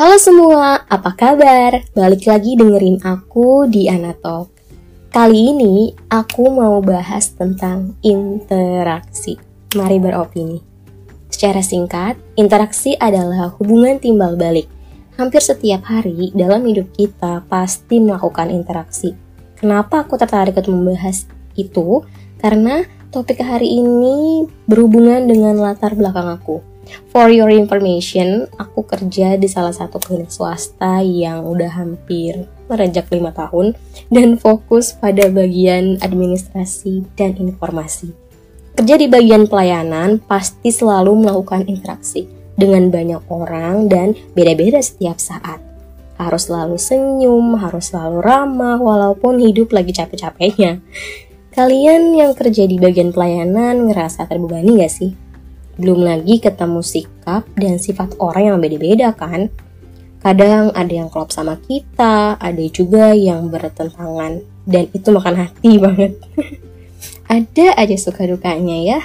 Halo semua, apa kabar? Balik lagi dengerin aku di Anatok. Kali ini aku mau bahas tentang interaksi. Mari beropini. Secara singkat, interaksi adalah hubungan timbal balik. Hampir setiap hari dalam hidup kita pasti melakukan interaksi. Kenapa aku tertarik untuk membahas itu? Karena topik hari ini berhubungan dengan latar belakang aku For your information, aku kerja di salah satu klinik swasta yang udah hampir merejak lima tahun dan fokus pada bagian administrasi dan informasi. Kerja di bagian pelayanan pasti selalu melakukan interaksi dengan banyak orang dan beda-beda setiap saat. Harus selalu senyum, harus selalu ramah walaupun hidup lagi capek-capeknya. Kalian yang kerja di bagian pelayanan ngerasa terbebani gak sih? Belum lagi ketemu sikap dan sifat orang yang beda-beda kan. Kadang ada yang klop sama kita, ada juga yang bertentangan. Dan itu makan hati banget. ada aja suka dukanya ya.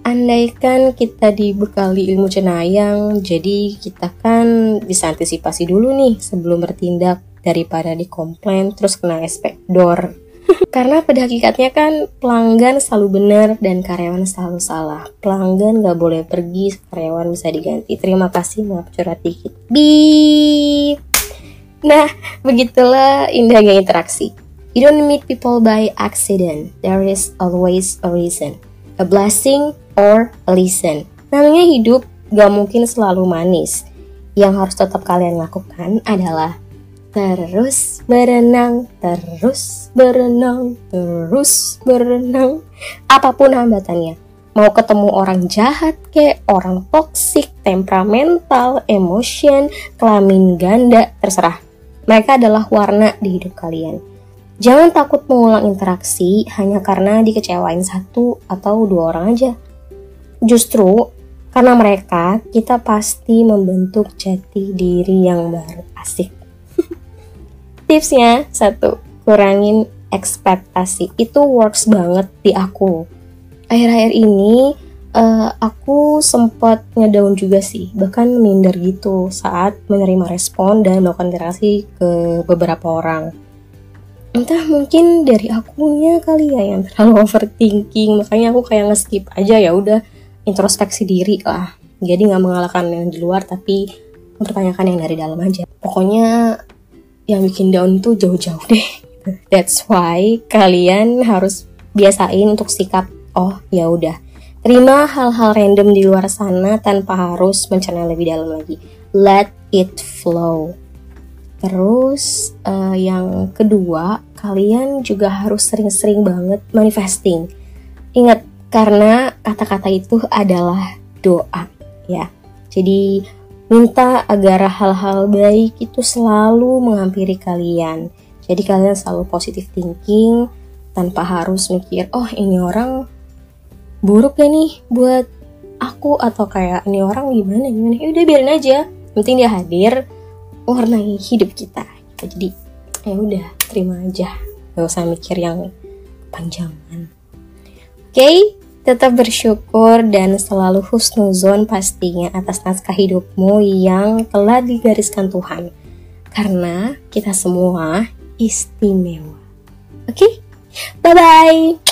Andaikan kita dibekali ilmu cenayang, jadi kita kan bisa antisipasi dulu nih sebelum bertindak daripada dikomplain terus kena door. Karena pada hakikatnya kan pelanggan selalu benar dan karyawan selalu salah. Pelanggan gak boleh pergi, karyawan bisa diganti. Terima kasih, maaf curhat dikit. Bi. Nah, begitulah indahnya interaksi. You don't meet people by accident. There is always a reason. A blessing or a lesson. Namanya hidup gak mungkin selalu manis. Yang harus tetap kalian lakukan adalah terus berenang, terus berenang, terus berenang. Apa pun hambatannya, mau ketemu orang jahat kayak orang toksik, temperamental, emotion, kelamin ganda, terserah. Mereka adalah warna di hidup kalian. Jangan takut mengulang interaksi hanya karena dikecewain satu atau dua orang aja. Justru karena mereka, kita pasti membentuk jati diri yang baru. Asik. Tipsnya satu, kurangin ekspektasi. Itu works banget di aku. Akhir-akhir ini uh, aku sempat ngedown juga sih, bahkan minder gitu saat menerima respon dan melakukan interaksi ke beberapa orang. Entah mungkin dari akunya kali ya yang terlalu overthinking, makanya aku kayak nge-skip aja ya udah introspeksi diri lah. Jadi nggak mengalahkan yang di luar tapi mempertanyakan yang dari dalam aja. Pokoknya yang bikin down tuh jauh-jauh deh. That's why kalian harus biasain untuk sikap oh ya udah terima hal-hal random di luar sana tanpa harus mencerna lebih dalam lagi. Let it flow. Terus uh, yang kedua, kalian juga harus sering-sering banget manifesting. Ingat, karena kata-kata itu adalah doa, ya. Jadi Minta agar hal-hal baik itu selalu menghampiri kalian. Jadi kalian selalu positif thinking tanpa harus mikir, oh ini orang buruk ya nih buat aku atau kayak ini orang gimana gimana. Ya udah biarin aja. Penting dia hadir warnai hidup kita. Jadi ya udah terima aja. Gak usah mikir yang panjangan. Oke, okay? Tetap bersyukur dan selalu husnuzon pastinya atas naskah hidupmu yang telah digariskan Tuhan. Karena kita semua istimewa. Oke? Okay? Bye-bye!